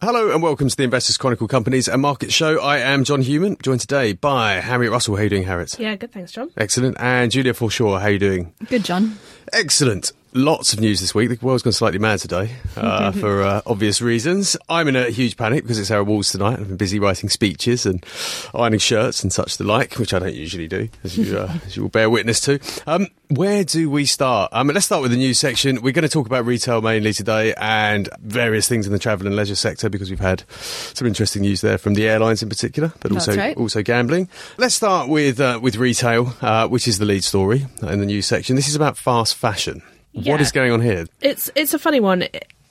Hello and welcome to the Investors Chronicle Companies and Market Show. I am John Hughman, joined today by Harriet Russell. How are you doing, Harriet? Yeah, good. Thanks, John. Excellent. And Julia Forshaw, how are you doing? Good, John. Excellent. Lots of news this week. The world's gone slightly mad today uh, for uh, obvious reasons. I'm in a huge panic because it's our awards tonight. I've been busy writing speeches and ironing shirts and such the like, which I don't usually do, as you, uh, as you will bear witness to. Um, where do we start? Um, let's start with the news section. We're going to talk about retail mainly today and various things in the travel and leisure sector because we've had some interesting news there from the airlines in particular, but That's also right. also gambling. Let's start with uh, with retail, uh, which is the lead story in the news section. This is about fast fashion. What Yeah. is going on here? It's it's a funny one.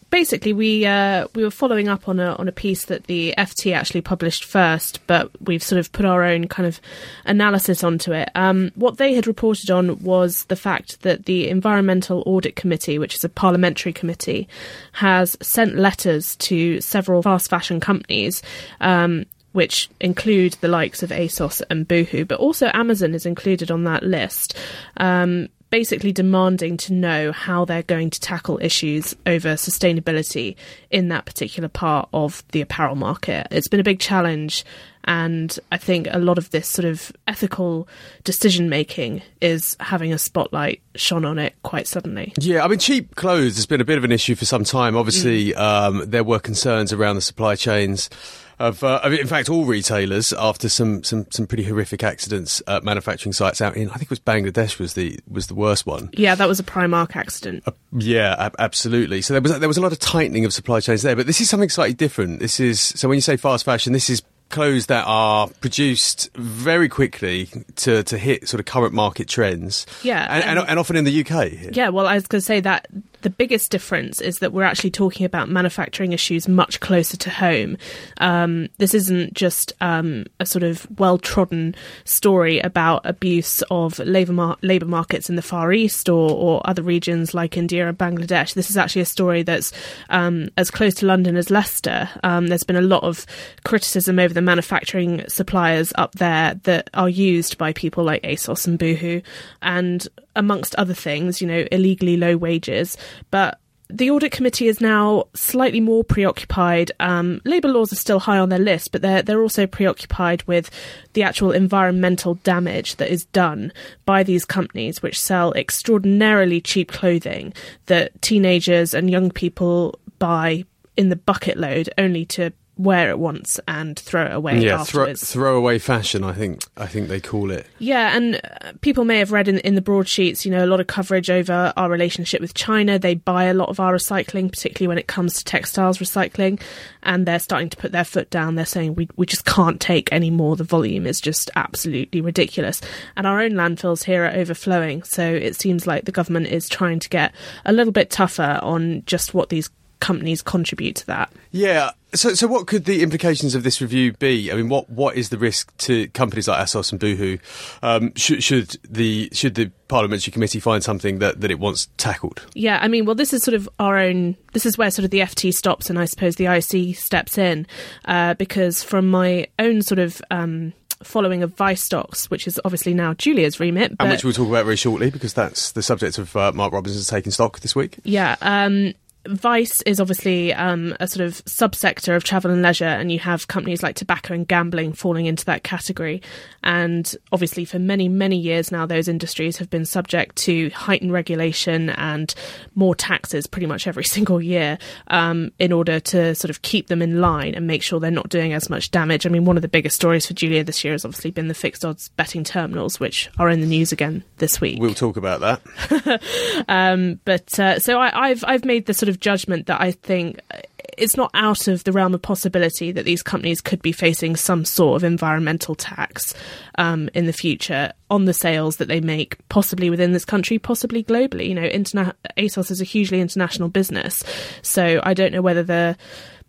Basically, we uh, we were following up on a on a piece that the FT actually published first, but we've sort of put our own kind of analysis onto it. Um, what they had reported on was the fact that the Environmental Audit Committee, which is a parliamentary committee, has sent letters to several fast fashion companies. Um, which include the likes of ASOS and Boohoo, but also Amazon is included on that list. Um, basically demanding to know how they're going to tackle issues over sustainability in that particular part of the apparel market. It's been a big challenge. And I think a lot of this sort of ethical decision making is having a spotlight shone on it quite suddenly. Yeah, I mean, cheap clothes has been a bit of an issue for some time. Obviously, um, there were concerns around the supply chains. Of, uh, of, in fact, all retailers after some, some, some pretty horrific accidents at manufacturing sites out in, I think it was Bangladesh was the was the worst one. Yeah, that was a Primark accident. Yeah, ab- absolutely. So there was there was a lot of tightening of supply chains there, but this is something slightly different. This is so when you say fast fashion, this is clothes that are produced very quickly to, to hit sort of current market trends. Yeah, and, and, and- and often in the UK. Yeah, well, I was going to say that the biggest difference is that we're actually talking about manufacturing issues much closer to home. Um, this isn't just um, a sort of well trodden story about abuse of labour mar- labour markets in the Far East or, or other regions like India and Bangladesh. This is actually a story that's um, as close to London as Leicester. Um, there's been a lot of criticism over the manufacturing suppliers up there that are used by people like ASOS and Boohoo, and amongst other things, you know, illegally low wages. But the audit committee is now slightly more preoccupied. Um, labour laws are still high on their list, but they're they're also preoccupied with the actual environmental damage that is done by these companies, which sell extraordinarily cheap clothing that teenagers and young people buy in the bucket load, only to wear it once and throw it away Yeah, throw, afterwards. throwaway fashion. I think I think they call it. Yeah, and uh, people may have read in, in the broadsheets, you know, a lot of coverage over our relationship with China. They buy a lot of our recycling, particularly when it comes to textiles recycling, and they're starting to put their foot down. They're saying we we just can't take any more. The volume is just absolutely ridiculous, and our own landfills here are overflowing. So it seems like the government is trying to get a little bit tougher on just what these companies contribute to that. Yeah. So, so what could the implications of this review be? I mean, what, what is the risk to companies like ASOS and Boohoo? Um, should, should the should the parliamentary committee find something that, that it wants tackled? Yeah, I mean, well, this is sort of our own. This is where sort of the FT stops, and I suppose the IC steps in, uh, because from my own sort of um, following of Vice stocks, which is obviously now Julia's remit, but and which we'll talk about very shortly because that's the subject of uh, Mark Robinson's taking stock this week. yeah. Um, Vice is obviously um, a sort of subsector of travel and leisure, and you have companies like tobacco and gambling falling into that category. And obviously, for many, many years now, those industries have been subject to heightened regulation and more taxes pretty much every single year um, in order to sort of keep them in line and make sure they're not doing as much damage. I mean, one of the biggest stories for Julia this year has obviously been the fixed odds betting terminals, which are in the news again this week. We'll talk about that. Um, but uh, so I, I've I've made the sort of judgment that I think it's not out of the realm of possibility that these companies could be facing some sort of environmental tax um, in the future on the sales that they make, possibly within this country, possibly globally. You know, interna- ASOS is a hugely international business, so I don't know whether the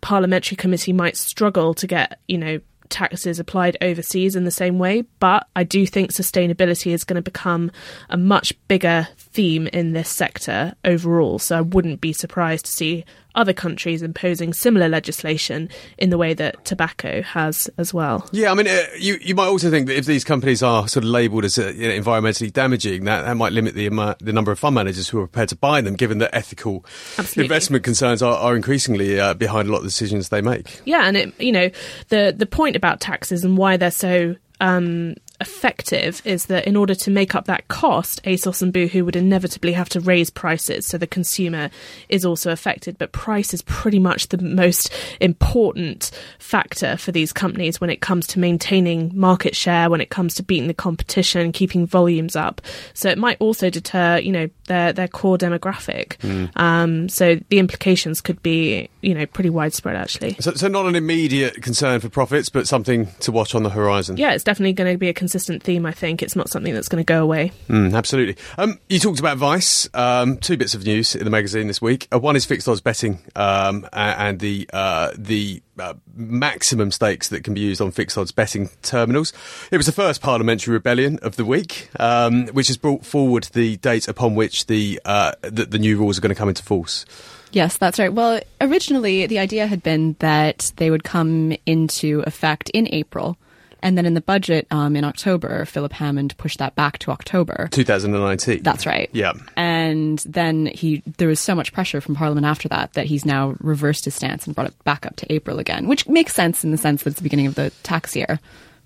parliamentary committee might struggle to get you know taxes applied overseas in the same way, but I do think sustainability is going to become a much bigger theme in this sector overall. So I wouldn't be surprised to see other countries imposing similar legislation in the way that tobacco has as well. Yeah, I mean, uh, you you might also think that if these companies are sort of labelled as uh, you know, environmentally damaging, that, that might limit the amount, the number of fund managers who are prepared to buy them, given that ethical Absolutely. investment concerns are, are increasingly uh, behind a lot of the decisions they make. Yeah, and it, you know the the point about taxes and why they're so um, effective is that in order to make up that cost, ASOS and Boohoo would inevitably have to raise prices, so the consumer is also affected. But price is pretty much the most important factor for these companies when it comes to maintaining market share, when it comes to beating the competition, keeping volumes up. So it might also deter, you know, their their core demographic. Um, so the implications could be, you know, pretty widespread actually. So, so not an immediate concern for profits, but something to watch on the horizon. Yeah, it's definitely going to be a consistent theme. I think it's not something that's going to go away. Mm, absolutely. Um, you talked about Vice. Um, two bits of news in the magazine this week. Uh, one is fixed odds betting um, and the uh, the uh, maximum stakes that can be used on fixed odds betting terminals. It was the first parliamentary rebellion of the week, um, which has brought forward the date upon which the uh, the, the new rules are going to come into force. Yes, that's right. Well, originally the idea had been that they would come into effect in April. And then in the budget um, in October, Philip Hammond pushed that back to October. 2019. That's right. Yeah. And then he there was so much pressure from Parliament after that that he's now reversed his stance and brought it back up to April again, which makes sense in the sense that it's the beginning of the tax year,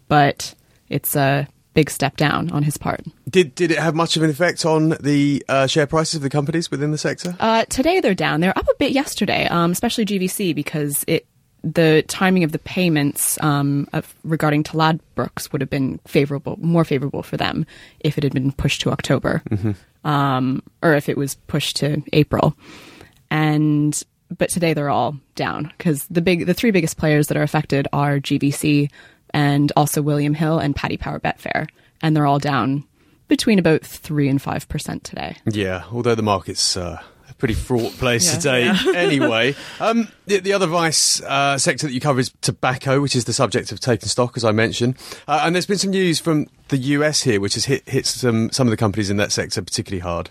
but it's a big step down on his part. Did did it have much of an effect on the uh, share prices of the companies within the sector? Uh, today they're down. They're up a bit yesterday, um, especially GVC because it the timing of the payments um, of, regarding to Ladbrokes would have been favorable, more favorable for them if it had been pushed to October, um, or if it was pushed to April. And but today they're all down because the big, the three biggest players that are affected are GVC and also William Hill and Paddy Power Betfair, and they're all down between about three and five percent today. Yeah, although the market's uh, pretty fraught place Yeah. today. Anyway, um, the, the other vice uh, sector that you cover is tobacco, which is the subject of taking stock, as I mentioned. Uh, and there's been some news from the US here, which has hit hit some some of the companies in that sector particularly hard.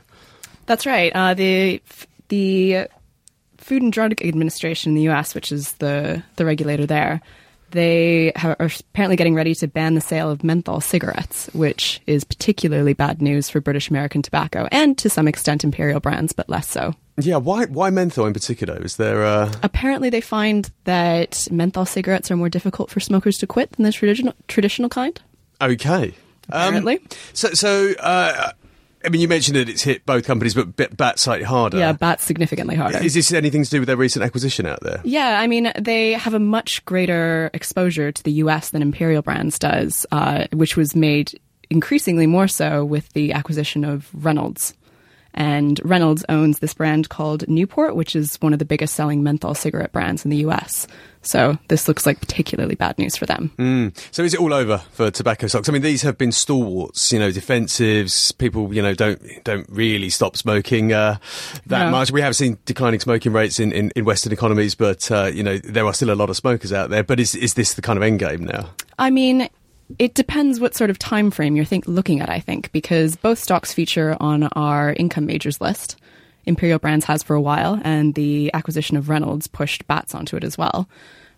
That's right. Uh, the the Food and Drug Administration in the U.S., which is the the regulator there, they are apparently getting ready to ban the sale of menthol cigarettes, which is particularly bad news for British American tobacco and to some extent Imperial brands, but less so. Yeah, why why menthol in particular? Is there uh, Apparently, they find that menthol cigarettes are more difficult for smokers to quit than the traditional traditional kind. okay? Um, Apparently. so so. Uh, I mean, you mentioned that it's hit both companies, but bat slightly harder. yeah, bats significantly harder. Is this anything to do with their recent acquisition out there? Yeah, I mean, they have a much greater exposure to the US than Imperial Brands does, uh, which was made increasingly more so with the acquisition of Reynolds. And Reynolds owns this brand called Newport, which is one of the biggest selling menthol cigarette brands in the US. So this looks like particularly bad news for them. Mm. So is it all over for tobacco stocks? I mean, these have been stalwarts, you know, defensives. People, you know, don't don't really stop smoking uh, that No. much. We have seen declining smoking rates in, in, in Western economies, but uh, you know, there are still a lot of smokers out there. But is is this the kind of end game now? I mean, it depends what sort of time frame you're think, looking at, I think, because both stocks feature on our income majors list. Imperial Brands has for a while, and the acquisition of Reynolds pushed Bats onto it as well.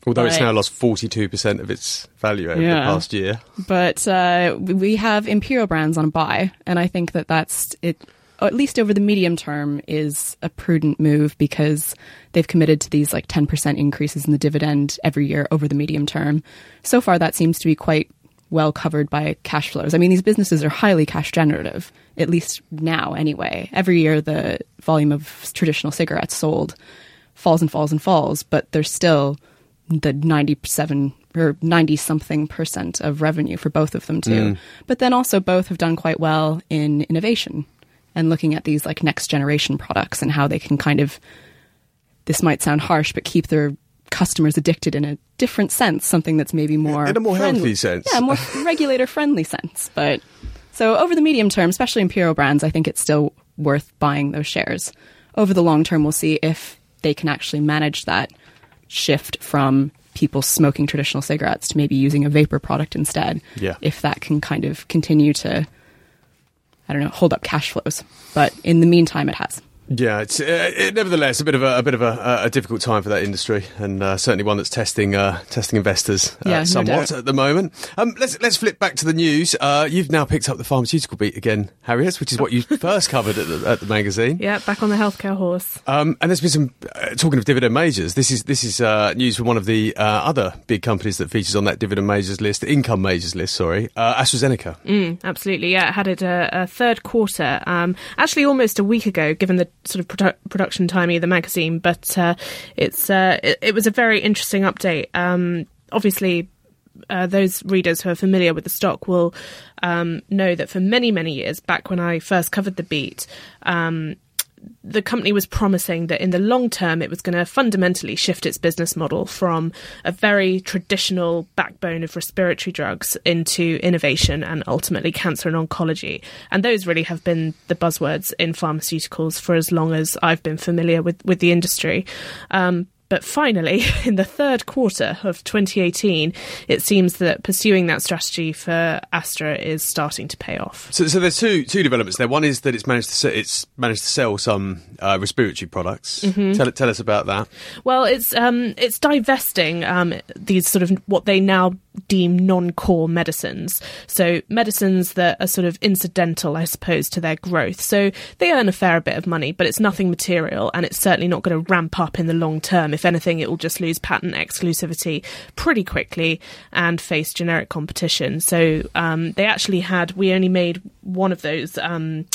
Although it's now lost forty two percent of its value over Yeah. the past year. But uh, we have Imperial Brands on a buy, and I think that that's it. At least over the medium term, is a prudent move because they've committed to these like ten percent increases in the dividend every year over the medium term. So far, that seems to be quite well covered by cash flows. I mean, these businesses are highly cash generative, at least now anyway. Every year, the volume of traditional cigarettes sold falls and falls and falls, but there's still the 97 or 90 something percent of revenue for both of them too. Mm. But then also both have done quite well in innovation and looking at these like next generation products and how they can kind of this might sound harsh but keep their customers addicted in a different sense, something that's maybe more In a more friendly- healthy sense. Yeah, more regulator friendly sense. But so over the medium term, especially Imperial brands, I think it's still worth buying those shares. Over the long term, we'll see if they can actually manage that shift from people smoking traditional cigarettes to maybe using a vapor product instead. Yeah. If that can kind of continue to, I don't know, hold up cash flows. But in the meantime, it has. Yeah, it's uh, it, nevertheless a bit of a, a bit of a, a, difficult time for that industry, and uh, certainly one that's testing uh, testing investors uh, yeah, somewhat no at the moment. Um, let's let's flip back to the news. Uh, you've now picked up the pharmaceutical beat again, Harriet, which is what you first covered at the, at the magazine. Yeah, back on the healthcare horse. Um, and there's been some uh, talking of dividend majors. This is this is news from one of the other big companies that features on that dividend majors list, income majors list. Sorry, AstraZeneca. Mm, absolutely, yeah, it had it a, a third quarter, um, actually almost a week ago, given the sort of produ- production of the magazine, but uh, it's uh, it, it, was a very interesting update. Um, obviously, uh, those readers who are familiar with the stock will um, know that for many many years back when I first covered the beat. Um, the company was promising that in the long term it was going to fundamentally shift its business model from a very traditional backbone of respiratory drugs into innovation and ultimately cancer and oncology. And those really have been the buzzwords in pharmaceuticals for as long as I've been familiar with, with the industry. Um, but finally, in the third quarter of 2018, it seems that pursuing that strategy for Astra is starting to pay off. So, so there's two two developments there. One is that it's managed to it's managed to sell some uh, respiratory products. Mm-hmm. Tell tell us about that. Well, it's um, it's divesting um, these sort of what they now deem non-core medicines. So medicines that are sort of incidental, I suppose, to their growth. So they earn a fair bit of money, but it's nothing material, and it's certainly not going to ramp up in the long term. If anything, it will just lose patent exclusivity pretty quickly and face generic competition. So um, they actually had. We only made one of those. Um,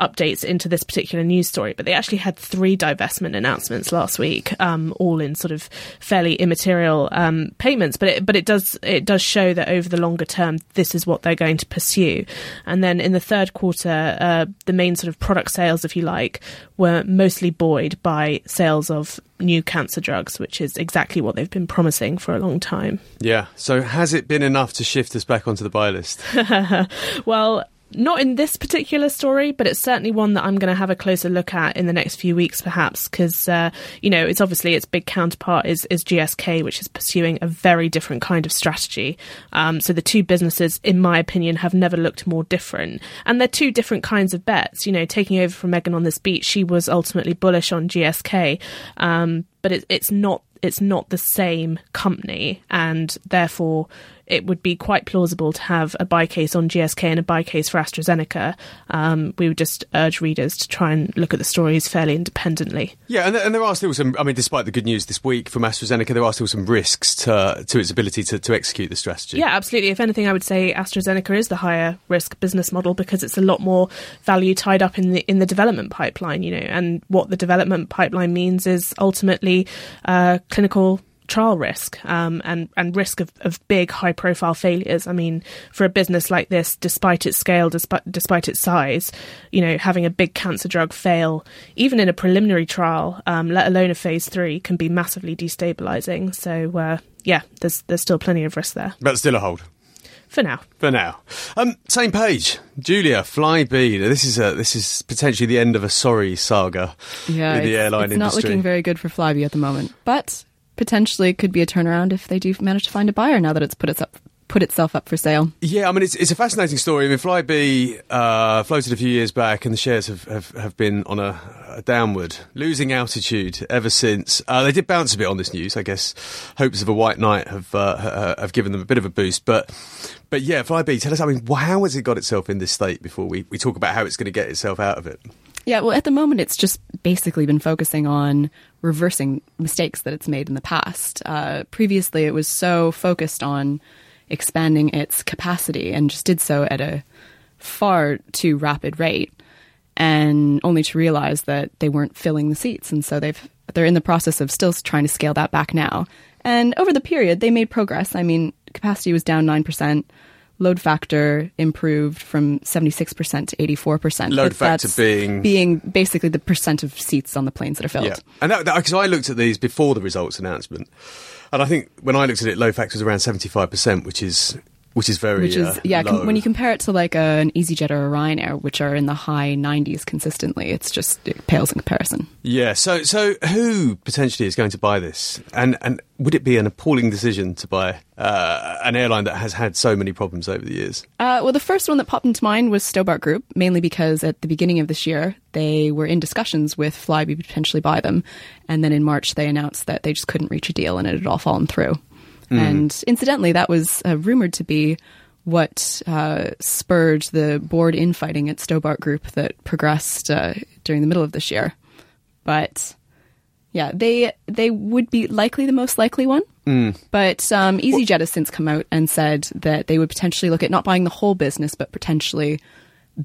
updates into this particular news story, but they actually had three divestment announcements last week, um, all in sort of fairly immaterial um, payments. But it, but it does it does show that over the longer term, this is what they're going to pursue. And then in the third quarter, uh, the main sort of product sales, if you like, were mostly buoyed by sales of new cancer drugs, which is exactly what they've been promising for a long time. Yeah. So has it been enough to shift us back onto the buy list? well, not in this particular story, but it's certainly one that I'm going to have a closer look at in the next few weeks, perhaps, because uh, you know it's obviously its big counterpart is, is GSK, which is pursuing a very different kind of strategy. Um, so the two businesses, in my opinion, have never looked more different, and they're two different kinds of bets. You know, taking over from Megan on this beat, she was ultimately bullish on GSK, um, but it, it's not it's not the same company, and therefore it would be quite plausible to have a buy case on GSK and a buy case for AstraZeneca. Um, we would just urge readers to try and look at the stories fairly independently. Yeah, and, and, there are still some. I mean, despite the good news this week from AstraZeneca, there are still some risks to to its ability to, to execute the strategy. Yeah, absolutely. If anything, I would say AstraZeneca is the higher risk business model because it's a lot more value tied up in the in the development pipeline. You know, and what the development pipeline means is ultimately uh, clinical trial risk um, and and risk of, of big high profile failures. I mean, for a business like this, despite its scale, despite despite its size, you know, having a big cancer drug fail, even in a preliminary trial, um, let alone a phase three, can be massively destabilizing. So uh, yeah, there's there's still plenty of risk there, but still a hold. For now. For now. Um, same page. Julia, Flybe. This is a, this is potentially the end of a sorry saga yeah, in the airline it's industry. not looking very good for Flybe at the moment. But potentially could be a turnaround if they do manage to find a buyer now that it's put itself put itself up for sale. Yeah, I mean it's it's a fascinating story. I mean Flybe uh, floated a few years back, and the shares have have, have been on a, a downward, losing altitude ever since. Uh, they did bounce a bit on this news. I guess hopes of a white knight have uh, have given them a bit of a boost, but. But yeah, Flybe, tell us. I mean, how has it got itself in this state? Before we, we talk about how it's going to get itself out of it. Yeah, well, at the moment, it's just basically been focusing on reversing mistakes that it's made in the past. Uh, previously, it was so focused on expanding its capacity and just did so at a far too rapid rate, and only to realize that they weren't filling the seats, and so they've they're in the process of still trying to scale that back now. And over the period, they made progress. I mean, capacity was down nine percent load factor improved from 76% to 84%. Load factor being being basically the percent of seats on the planes that are filled. Yeah. And that because I looked at these before the results announcement. And I think when I looked at it load factor was around 75%, which is which is very which is uh, yeah. Com- when you compare it to like a, an EasyJet or a Ryanair, which are in the high 90s consistently, it's just it pales in comparison. yeah. So so who potentially is going to buy this? And and would it be an appalling decision to buy uh, an airline that has had so many problems over the years? Uh, well, the first one that popped into mind was Stobart Group, mainly because at the beginning of this year they were in discussions with Flybe to potentially buy them, and then in March they announced that they just couldn't reach a deal and it had all fallen through. And incidentally, that was uh, rumored to be what uh, spurred the board infighting at Stobart Group that progressed uh, during the middle of this year. But yeah, they they would be likely the most likely one. But um, EasyJet has since come out and said that they would potentially look at not buying the whole business, but potentially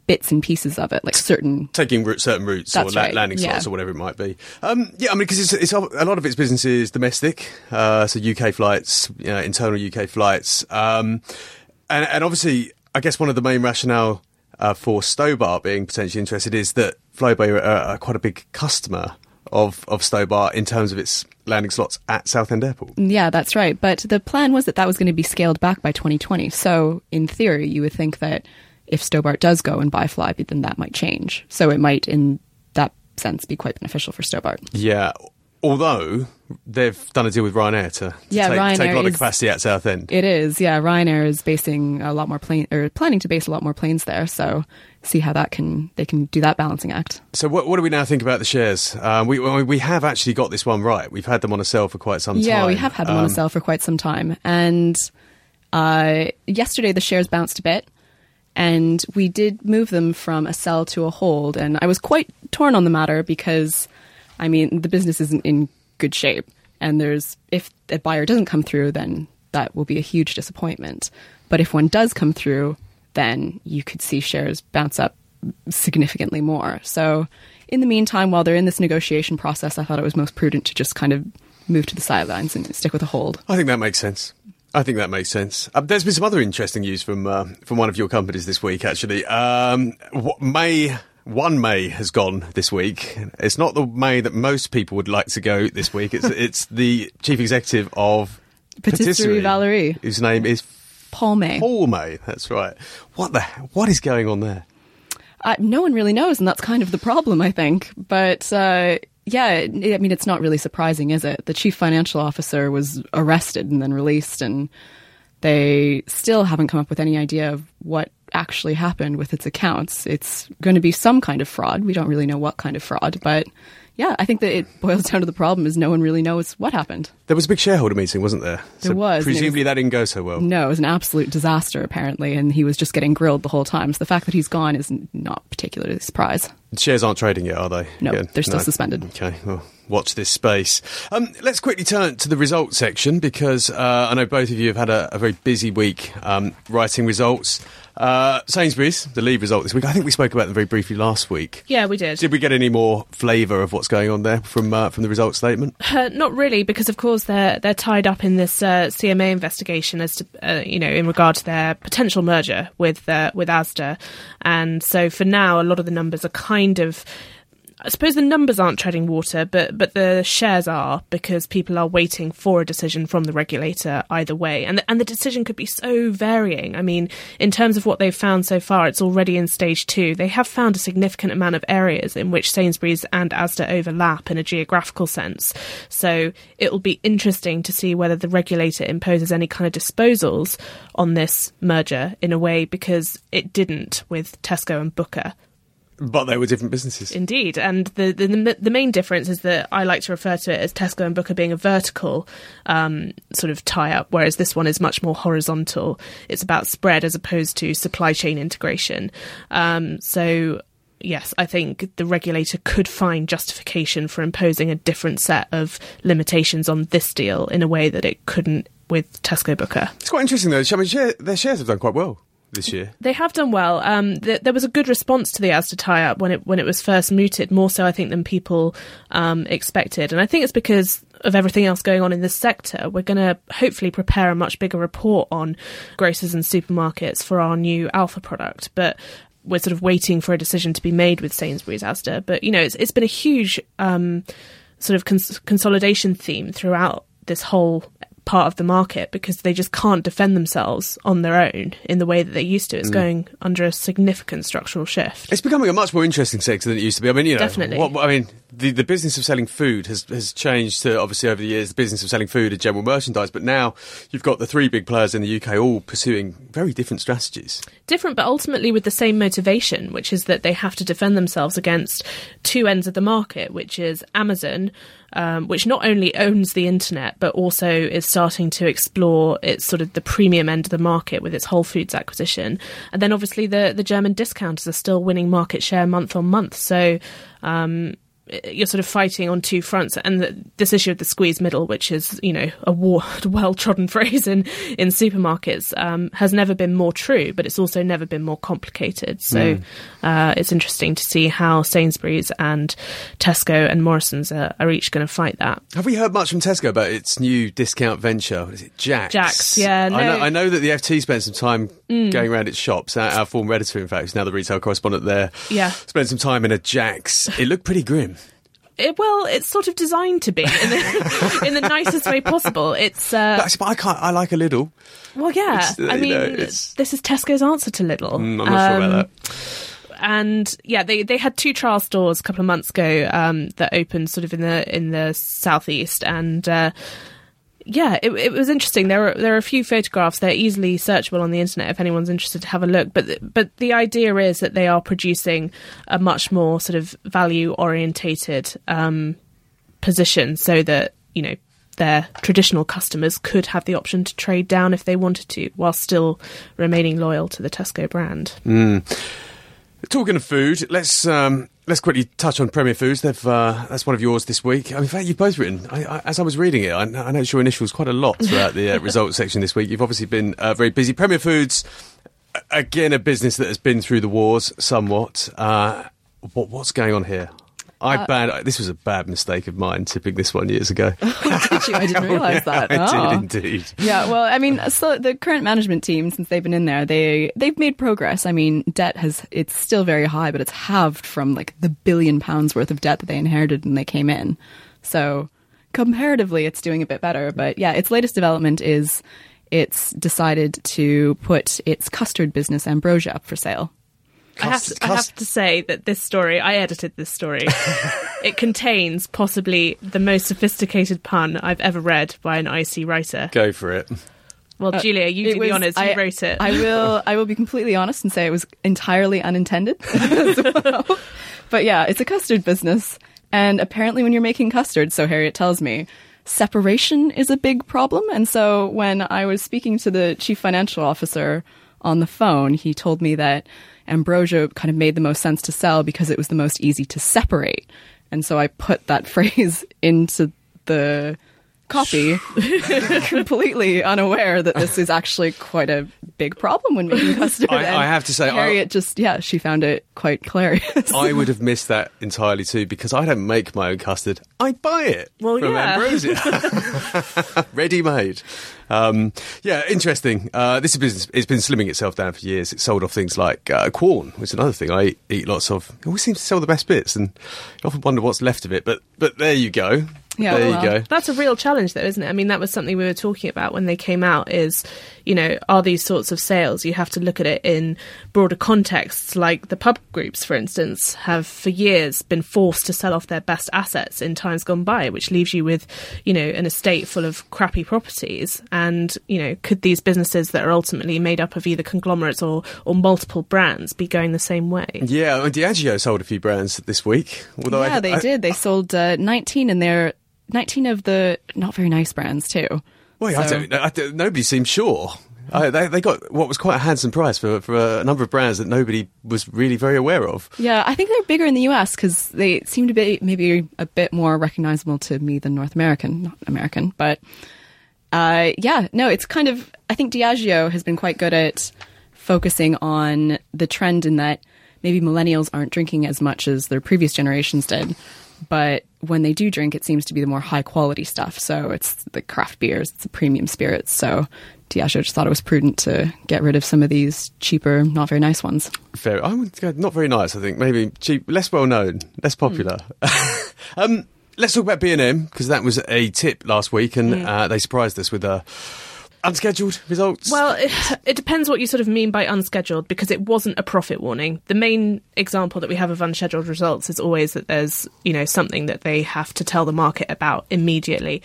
bits and pieces of it, like certain. taking route, certain routes or la- right, landing slots yeah. or whatever it might be. Um, yeah, I mean, because it's, it's a lot of its business is domestic, uh, so UK flights, you know, internal UK flights, um, and, and obviously, I guess one of the main rationale uh, for Stobart being potentially interested is that Flybe are, are, are quite a big customer of of Stobart in terms of its landing slots at Southend Airport. Yeah, that's right. But the plan was that that was going to be scaled back by 2020. So, in theory, you would think that if Stobart does go and buy Flybe, then that might change. So, it might, in that sense, be quite beneficial for Stobart. Yeah. Although they've done a deal with Ryanair to, to Yeah, take, take a Ryanair lot of capacity at Southend. It is, yeah. Ryanair is basing a lot more plane or planning to base a lot more planes there. So, see how that can they can do that balancing act. So what, what do we now think about the shares? Um, we we have actually got this one right. We've had them on a sell for quite some time. Yeah, we have had them on a Um, sell for quite some time. And uh, yesterday the shares bounced a bit. And we did move them from a sell to a hold. And I was quite torn on the matter because, I mean, the business isn't in good shape. And there's, if a buyer doesn't come through, then that will be a huge disappointment. But if one does come through, then you could see shares bounce up significantly more. So, in the meantime, while they're in this negotiation process, I thought it was most prudent to just kind of move to the sidelines and stick with a hold. I think that makes sense. I think that makes sense. Uh, there's been some other interesting news from uh, from one of your companies this week. Actually, um, May one May has gone this week. It's not the May that most people would like to go this week. It's it's the chief executive of Patisserie Valerie. whose name is Paul May. Paul May. That's right. What the what is going on there? Uh, no one really knows, and that's kind of the problem, I think. But uh, yeah, I mean, it's not really surprising, is it? The chief financial officer was arrested and then released, and they still haven't come up with any idea of what actually happened with its accounts. It's going to be some kind of fraud. We don't really know what kind of fraud, but yeah, I think that it boils down to the problem is no one really knows what happened. There was a big shareholder meeting, wasn't there? There was, Presumably was- that didn't go so well. No, it was an absolute disaster, apparently, and he was just getting grilled the whole time. So the fact that he's gone is not particularly a surprise. Shares aren't trading yet, are they? No, Again? they're still suspended. Okay, well, watch this space. Um, let's quickly turn to the results section because uh, I know both of you have had a, a very busy week um, writing results. Uh, Sainsbury's, the lead result this week. I think we spoke about them very briefly last week. Yeah, we did. Did we get any more flavour of what's going on there from uh, from the results statement? Uh, not really, because of course they're they're tied up in this uh, CMA investigation as to uh, you know in regard to their potential merger with uh, with ASDA, and so for now a lot of the numbers are kind of. I suppose the numbers aren't treading water, but but the shares are because people are waiting for a decision from the regulator either way, and the, and the decision could be so varying. I mean, in terms of what they've found so far, it's already in stage two. They have found a significant amount of areas in which Sainsbury's and ASDA overlap in a geographical sense. So it will be interesting to see whether the regulator imposes any kind of disposals on this merger in a way because it didn't with Tesco and Booker. But they were different businesses. Indeed, and the, the the main difference is that I like to refer to it as Tesco and Booker being a vertical um, sort of tie-up, whereas this one is much more horizontal. It's about spread as opposed to supply chain integration. Um, so. Yes, I think the regulator could find justification for imposing a different set of limitations on this deal in a way that it couldn't with Tesco Booker. It's quite interesting though. I mean, share, their shares have done quite well this year. They have done well. Um, th- there was a good response to the Asda tie-up when it when it was first mooted, more so I think than people um, expected, and I think it's because of everything else going on in this sector. We're going to hopefully prepare a much bigger report on grocers and supermarkets for our new Alpha product, but. We're sort of waiting for a decision to be made with Sainsbury's Asda, but you know it's it's been a huge um, sort of cons- consolidation theme throughout this whole part of the market because they just can't defend themselves on their own in the way that they used to. It's mm. going under a significant structural shift. It's becoming a much more interesting sector than it used to be. I mean, you know, Definitely. What, I mean, the, the business of selling food has, has changed to obviously over the years the business of selling food and general merchandise, but now you've got the three big players in the UK all pursuing very different strategies. different, but ultimately with the same motivation, which is that they have to defend themselves against two ends of the market, which is Amazon, um, which not only owns the internet but also is starting to explore its sort of the premium end of the market with its Whole Foods acquisition, and then obviously the the German discounters are still winning market share month on month. So. Um, you're sort of fighting on two fronts, and the, this issue of the squeeze middle, which is you know a well trodden phrase in in supermarkets, um, has never been more true, but it's also never been more complicated. So uh, it's interesting to see how Sainsbury's and Tesco and Morrison's are, are each going to fight that. Have we heard much from Tesco about its new discount venture? What is it, Jack's? Jack's, yeah, I know. Mm. I know that the FT spent some time going around its shops. Our, our former editor, in fact, is now the retail correspondent there. Yeah. Spent some time in a Jack's. It looked pretty grim. It, well, it's sort of designed to be in the, in the nicest way possible. It's uh, But, but I can't. I like a little. well, yeah. uh, I mean, know, this is Tesco's answer to Lidl. Mm, I'm not sure about Um, that. and yeah, they they had two trial stores a couple of months ago um, that opened sort of in the in the southeast, and uh, yeah, it, it was interesting. There are there are a few photographs. They're easily searchable on the internet if anyone's interested to have a look. But but the idea is that they are producing a much more sort of value orientated um, position, so that you know their traditional customers could have the option to trade down if they wanted to, while still remaining loyal to the Tesco brand. Talking of food, let's um, let's quickly touch on Premier Foods. They've uh, that's one of yours this week. I mean, in fact, you've both written. I, I, as I was reading it, I, I noticed your initials quite a lot throughout the uh, results section this week. You've obviously been uh, very busy. Premier Foods, again, a business that has been through the wars somewhat. Uh, what, what's going on here? I Uh, bad. This was a bad mistake of mine tipping this one years ago. Did you? I didn't realize that. I Oh. did indeed. Yeah, well, I mean, so the current management team, since they've been in there, they they've made progress. I mean, debt has it's still very high, but it's halved from like the billion pounds worth of debt that they inherited when they came in. So comparatively, it's doing a bit better. But yeah, its latest development is it's decided to put its custard business Ambrosia up for sale. I have, to, I have to say that this story, I edited this story. it contains possibly the most sophisticated pun I've ever read by an IC writer. Go for it. Well, uh, Julia, you It do was- the honours. You I- wrote it. I will. I will be completely honest and say it was entirely unintended. well. But yeah, it's a custard business, and apparently, when you're making custard, so Harriet tells me, separation is a big problem. And so, when I was speaking to the chief financial officer on the phone, he told me that ambrosia kind of made the most sense to sell because it was the most easy to separate. And so I put that phrase into the copy completely unaware that this is actually quite a big problem when making custard. I- I have to say, I- Harriet just yeah, she found it quite hilarious. I would have missed that entirely too because I don't make my own custard. I buy it Well, from yeah. Ambrosia, ready made. Um, yeah, interesting. Uh, this business. It's been slimming itself down for years. It's sold off things like uh, Quorn, which is another thing I eat, eat lots of. It always seems to sell the best bits, and I often wonder what's left of it. But but there you go. Yeah, there well. you go. That's a real challenge, though, isn't it? I mean, that was something we were talking about when they came out. Is you know, are these sorts of sales? You have to look at it in broader contexts. Like the pub groups, for instance, have for years been forced to sell off their best assets in times gone by, which leaves you with, you know, an estate full of crappy properties. And you know, could these businesses that are ultimately made up of either conglomerates or or multiple brands be going the same way? Yeah, Diageo sold a few brands this week. Although yeah, I, they I- did. They sold uh, 19 in their 19 of the not very nice brands too. Well, I don't, I don't, nobody seemed sure. I, they, they got what was quite a handsome price for, for a number of brands that nobody was really very aware of. Yeah, I think they're bigger in the US because they seem to be maybe a bit more recognizable to me than North American, not American. But uh, yeah, no, it's kind of, I think Diageo has been quite good at focusing on the trend in that maybe millennials aren't drinking as much as their previous generations did. But when they do drink, it seems to be the more high quality stuff. So it's the craft beers, it's the premium spirits. So Diageo just thought it was prudent to get rid of some of these cheaper, not very nice ones. Fair. I would go not very nice. I think maybe cheap, less well known, less popular. um, let's talk about B and M because that was a tip last week, and Mm. uh, they surprised us with uh, unscheduled results. Well, it, it depends what you sort of mean by unscheduled because it wasn't a profit warning. The main example that we have of unscheduled results is always that there's, you know, something that they have to tell the market about immediately.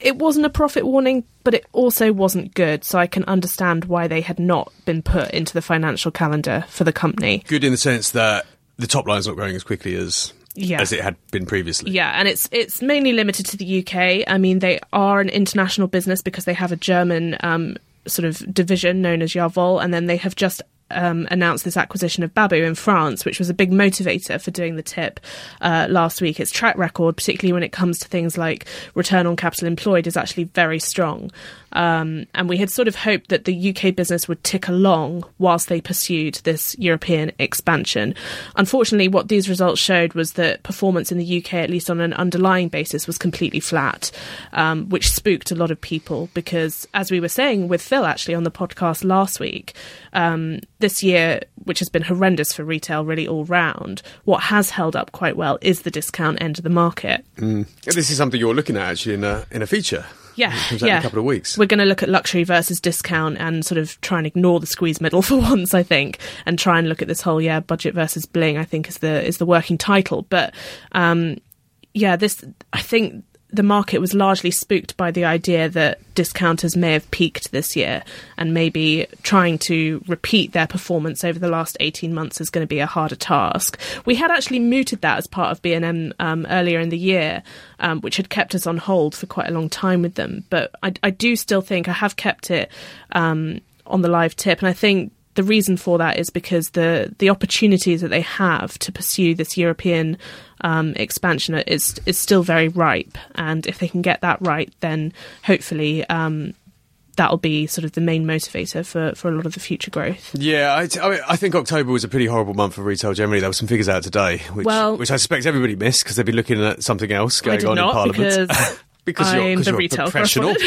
It wasn't a profit warning, but it also wasn't good, so I can understand why they had not been put into the financial calendar for the company. good in the sense that the top line's not growing as quickly as Yeah. as it had been previously. Yeah, and it's it's mainly limited to the UK. I mean, they are an international business because they have a German um, sort of division known as Jawoll, and then they have just um, announced this acquisition of Babou in France, which was a big motivator for doing the tip uh, last week. Its track record, particularly when it comes to things like return on capital employed, is actually very strong. Um, and we had sort of hoped that the UK business would tick along whilst they pursued this European expansion. Unfortunately, what these results showed was that performance in the UK, at least on an underlying basis, was completely flat, um, which spooked a lot of people because, as we were saying with Phil actually on the podcast last week, um, this year, which has been horrendous for retail really all round, what has held up quite well is the discount end of the market. This is something you're looking at actually in a in a feature. Yeah, It comes out in yeah. a couple of weeks. We're going to look at luxury versus discount and sort of try and ignore the squeeze middle for once, I think, and try and look at this whole yeah budget versus bling. I think is the is the working title, but um, yeah, this I think the market was largely spooked by the idea that discounters may have peaked this year and maybe trying to repeat their performance over the last 18 months is going to be a harder task. We had actually mooted that as part of B&M um, earlier in the year, um, which had kept us on hold for quite a long time with them. But I, I do still think I have kept it um, on the live tip, and I think the reason for that is because the the opportunities that they have to pursue this European um, expansion is is still very ripe, and if they can get that right, then hopefully. Um, That'll be sort of the main motivator for, for a lot of the future growth. Yeah, I, I, mean, I think October was a pretty horrible month for retail generally. There were some figures out today, which, Well- which I suspect everybody missed because they'd be looking at something else going on in Parliament. because you're, I'm the you're a retail professional.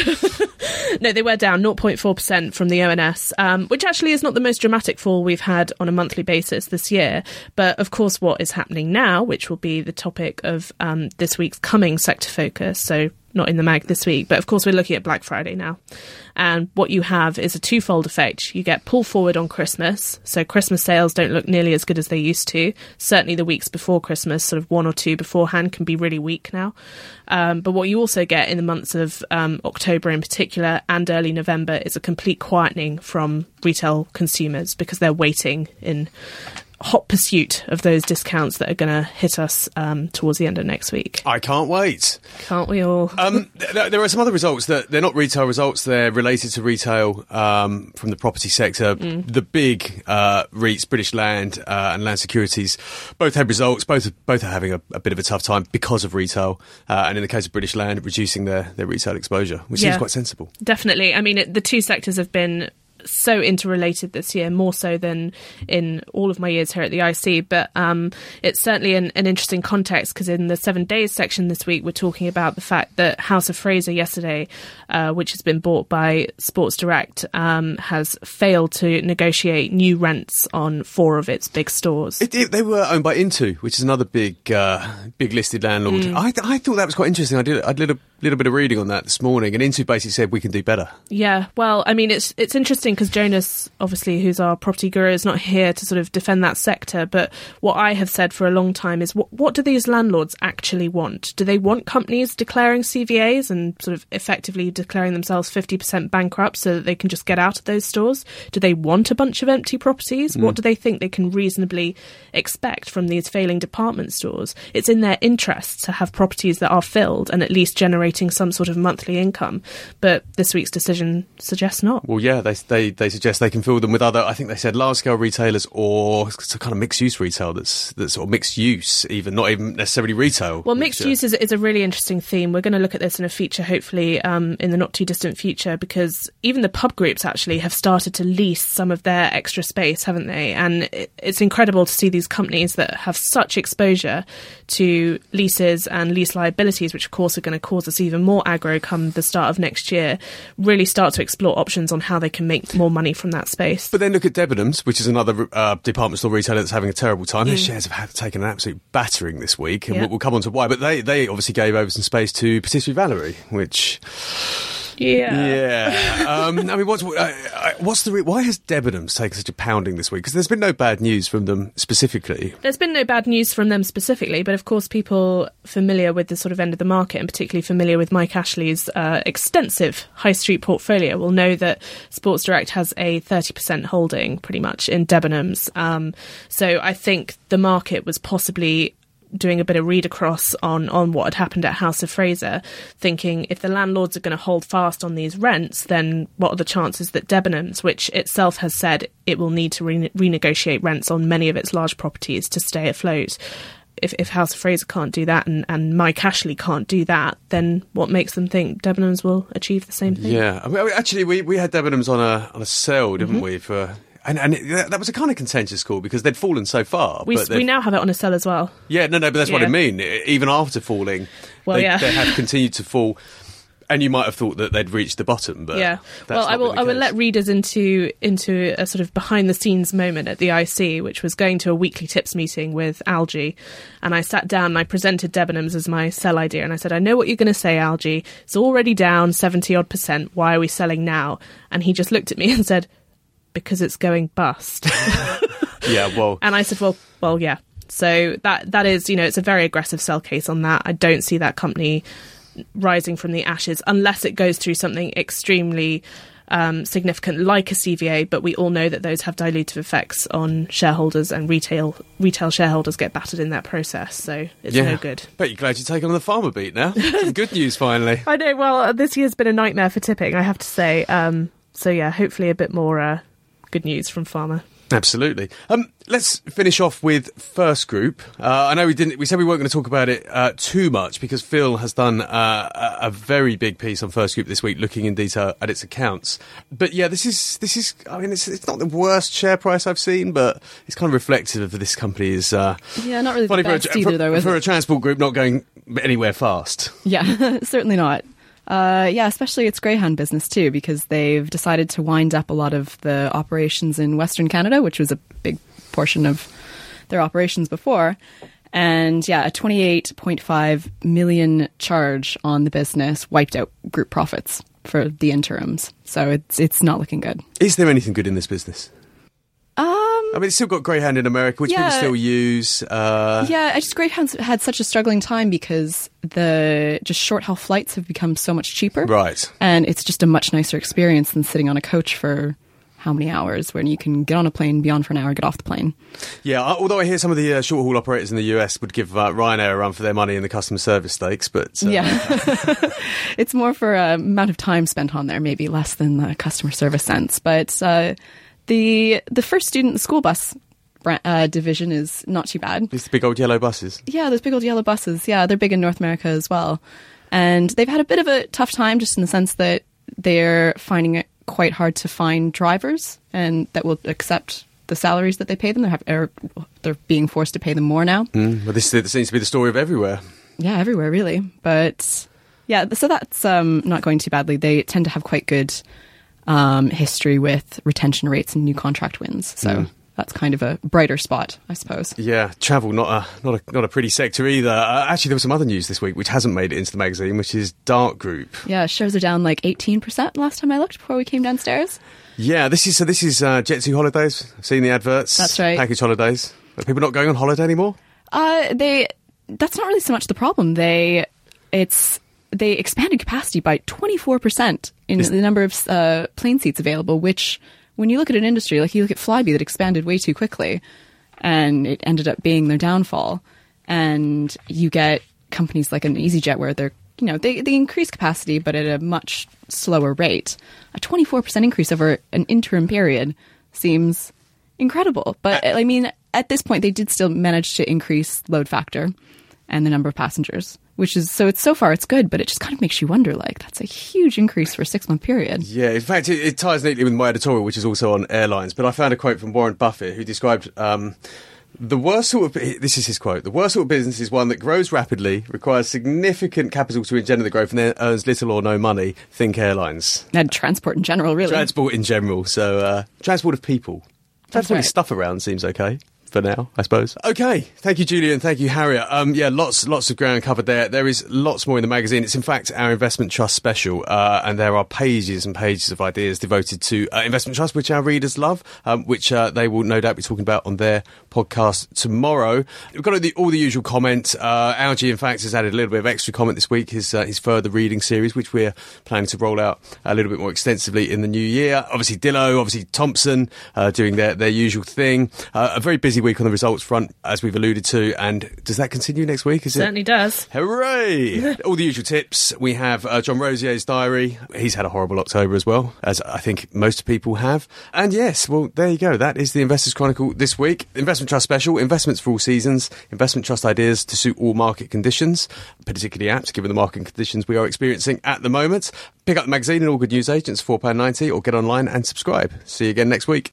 No, they were down 0.4% from the ONS, um, which actually is not the most dramatic fall we've had on a monthly basis this year. But of course, what is happening now, which will be the topic of um, this week's coming sector focus, so not in the mag this week, but of course, we're looking at Black Friday now. And what you have is a twofold effect. You get pull forward on Christmas, so Christmas sales don't look nearly as good as they used to. Certainly, the weeks before Christmas, sort of one or two beforehand, can be really weak now. Um, but what you also get in the months of um, October in particular and early November is a complete quietening from retail consumers because they're waiting in hot pursuit of those discounts that are going to hit us um, towards the end of next week. I can't wait. Can't we all? Um, th- there are some other results that they're not retail results. They're related to retail um, from the property sector. Mm. The big uh, REITs, British Land uh, and Land Securities, both had results. Both both are having a, a bit of a tough time because of retail. Uh, and in the case of British Land, reducing their, their retail exposure, which seems quite sensible. Definitely. I mean, it, the two sectors have been so interrelated this year, more so than in all of my years here at the IC. But um, it's certainly an, an interesting context because in the seven days section this week, we're talking about the fact that House of Fraser yesterday, uh, which has been bought by Sports Direct, um, has failed to negotiate new rents on four of its big stores. It, it, they were owned by Intu, which is another big, uh, big listed landlord. Mm. I, I thought that was quite interesting. I did, I did a little bit of reading on that this morning, and Intu basically said we can do better. Yeah, well, I mean, it's it's interesting because Jonas, obviously, who's our property guru, is not here to sort of defend that sector. But what I have said for a long time is, what what do these landlords actually want? Do they want companies declaring CVAs and sort of effectively declaring themselves fifty percent bankrupt so that they can just get out of those stores? Do they want a bunch of empty properties? Mm. What do they think they can reasonably expect from these failing department stores? It's in their interest to have properties that are filled and at least generating some sort of monthly income. But this week's decision suggests not. Well, yeah, they, they they suggest they can fill them with other. I think they said large scale retailers or some kind of mixed use retail that's that's or mixed use, even not even necessarily retail. Well, mixed uh, use is, is a really interesting theme. We're going to look at this in a feature, hopefully, um, in the not too distant future, because even the pub groups actually have started to lease some of their extra space, haven't they? And it, it's incredible to see these companies that have such exposure to leases and lease liabilities, which of course are going to cause us even more aggro come the start of next year, really start to explore options on how they can make more money from that space. But then look at Debenhams, which is another uh, department store retailer that's having a terrible time. Their shares have taken an absolute battering this week, and Mm. Yeah. we'll, we'll come on to why. But they, they obviously gave over some space to Patisserie Valerie, which Yeah. yeah. um, I mean, what's uh, uh, what's the re- why has Debenhams taken such a pounding this week? Because there's been no bad news from them specifically. There's been no bad news from them specifically, but of course, people familiar with the sort of end of the market and particularly familiar with Mike Ashley's uh, extensive high street portfolio will know that Sports Direct has a 30% holding pretty much in Debenhams. Um, so I think the market was possibly doing a bit of read across on on what had happened at House of Fraser, thinking if the landlords are going to hold fast on these rents, then what are the chances that Debenhams, which itself has said it will need to re- renegotiate rents on many of its large properties to stay afloat. If, if House of Fraser can't do that and, and Mike Ashley can't do that, then what makes them think Debenhams will achieve the same thing? Yeah, I mean, actually, we, we had Debenhams on a on a sale, didn't Mm-hmm. we? For and and it, that- was a kind of contentious call because they'd fallen so far. We, but we now have it on a sell as well. yeah, no, no, but that's what I mean. Even after falling, Well, they, yeah. they have continued to fall. And you might have thought that they'd reached the bottom, but yeah. that's Well, I will. I will let readers into into a sort of behind the scenes moment at the IC, which was going to a weekly tips meeting with Algy, and I sat down and I presented Debenhams as my sell idea, and I said, I know what you're going to say, Algy. It's already down seventy odd percent. Why are we selling now? And he just looked at me and said, Because it's going bust. Yeah, well, And I said, well, well, yeah. So that that is, you know, it's a very aggressive sell case on that. I don't see that company rising from the ashes unless it goes through something extremely um, significant, like a CVA. But we all know that those have dilutive effects on shareholders, and retail retail shareholders get battered in that process. So it's yeah. no good. But you're glad you're taking on the pharma beat now. Some good news finally. I know. Well, this year's been a nightmare for tipping, I have to say. Um, so yeah, hopefully a bit more uh, good news from pharma. Absolutely. Um, let's finish off with First Group. Uh, I know we didn't. We said we weren't going to talk about it uh, too much because Phil has done uh, a, a very big piece on First Group this week, looking in detail at its accounts. But yeah, this is this is. I mean, it's, it's not the worst share price I've seen, but it's kind of reflective of this company's. Uh, Yeah, not really the funny for, a, best for, though, is for it? a transport group not going anywhere fast. Yeah, certainly not. Uh, yeah, especially its Greyhound business too, because they've decided to wind up a lot of the operations in Western Canada, which was a big portion of their operations before. And yeah, a 28.5 million charge on the business wiped out group profits for the interims. So it's it's not looking good. Is there anything good in this business? I mean, it's still got Greyhound in America, which people still use. Uh, yeah, I just Greyhound's had such a struggling time because the just short haul flights have become so much cheaper. Right. and it's just a much nicer experience than sitting on a coach for how many hours when you can get on a plane be on for an hour get off the plane Yeah, although I hear some of the uh, short haul operators in the US would give uh, Ryanair a run for their money in the customer service stakes, but uh, yeah it's more for uh, amount of time spent on there maybe less than the customer service sense but uh, the the first student school bus uh, division is not too bad these big old yellow buses. Yeah, those big old yellow buses. Yeah, they're big in North America as well. And they've had a bit of a tough time just in the sense that they're finding it quite hard to find drivers and that will accept the salaries that they pay them. They're, have, are, they're being forced to pay them more now. Mm, well, this, this seems to be the story of everywhere. Yeah, everywhere really. But yeah, so that's um, not going too badly. They tend to have quite good um, history with retention rates and new contract wins. So that's kind of a brighter spot, I suppose. Yeah, travel not a not a not a pretty sector either. Uh, actually, there was some other news this week which hasn't made it into the magazine, which is Dart Group. Yeah, shares are down like 18% last time I looked before we came downstairs. Yeah, this is so. This is uh, Jet Two holidays. I've seen the adverts. That's right. Package holidays. Are people not going on holiday anymore? Uh, they that's not really so much the problem. They it's they expanded capacity by 24% in Is- the number of uh, plane seats available, which when you look at an industry like you look at Flybe that expanded way too quickly and it ended up being their downfall and you get companies like an EasyJet where they're you know they, they increase capacity but at a much slower rate. A 24% increase over an interim period seems incredible. But I mean, at this point, they did still manage to increase load factor and the number of passengers, which is so it's so far it's good, but it just kind of makes you wonder like that's a huge increase for a six month period. Yeah, in fact, it, it ties neatly with my editorial, which is also on airlines. But I found a quote from Warren Buffett, who described um, The worst sort of this is his quote. The worst sort of business is one that grows rapidly, requires significant capital to engender the growth, and then earns little or no money. Think airlines And transport in general, really. transport in general. So uh, transport of people, transporting right. stuff around seems okay for now, I suppose. Okay, thank you, Julian. Thank you, Harriet. Um, yeah, lots lots of ground covered there. There is lots more in the magazine. It's in fact our investment trust special, uh, and there are pages and pages of ideas devoted to uh, investment trust, which our readers love, um, which uh, they will no doubt be talking about on their podcast tomorrow. We've got all the, all the usual comment. Uh, Algy, in fact, has added a little bit of extra comment this week. His uh, his further reading series, which we're planning to roll out a little bit more extensively in the new year. Obviously, Dillow, obviously Thompson, uh, doing their their usual thing. Uh, a very busy week on the results front, as we've alluded to. And does that continue next week? Is it? Certainly does. Hooray! All the usual tips. We have uh, John Rosier's diary. He's had a horrible October as well, as I think most people have. And yes, well, there you go. That is the Investors Chronicle this week. Investment Trust Special, investments for all seasons, investment trust ideas to suit all market conditions, particularly apt given the market conditions we are experiencing at the moment. Pick up the magazine and all good news agents, £4.90, or get online and subscribe. See you again next week.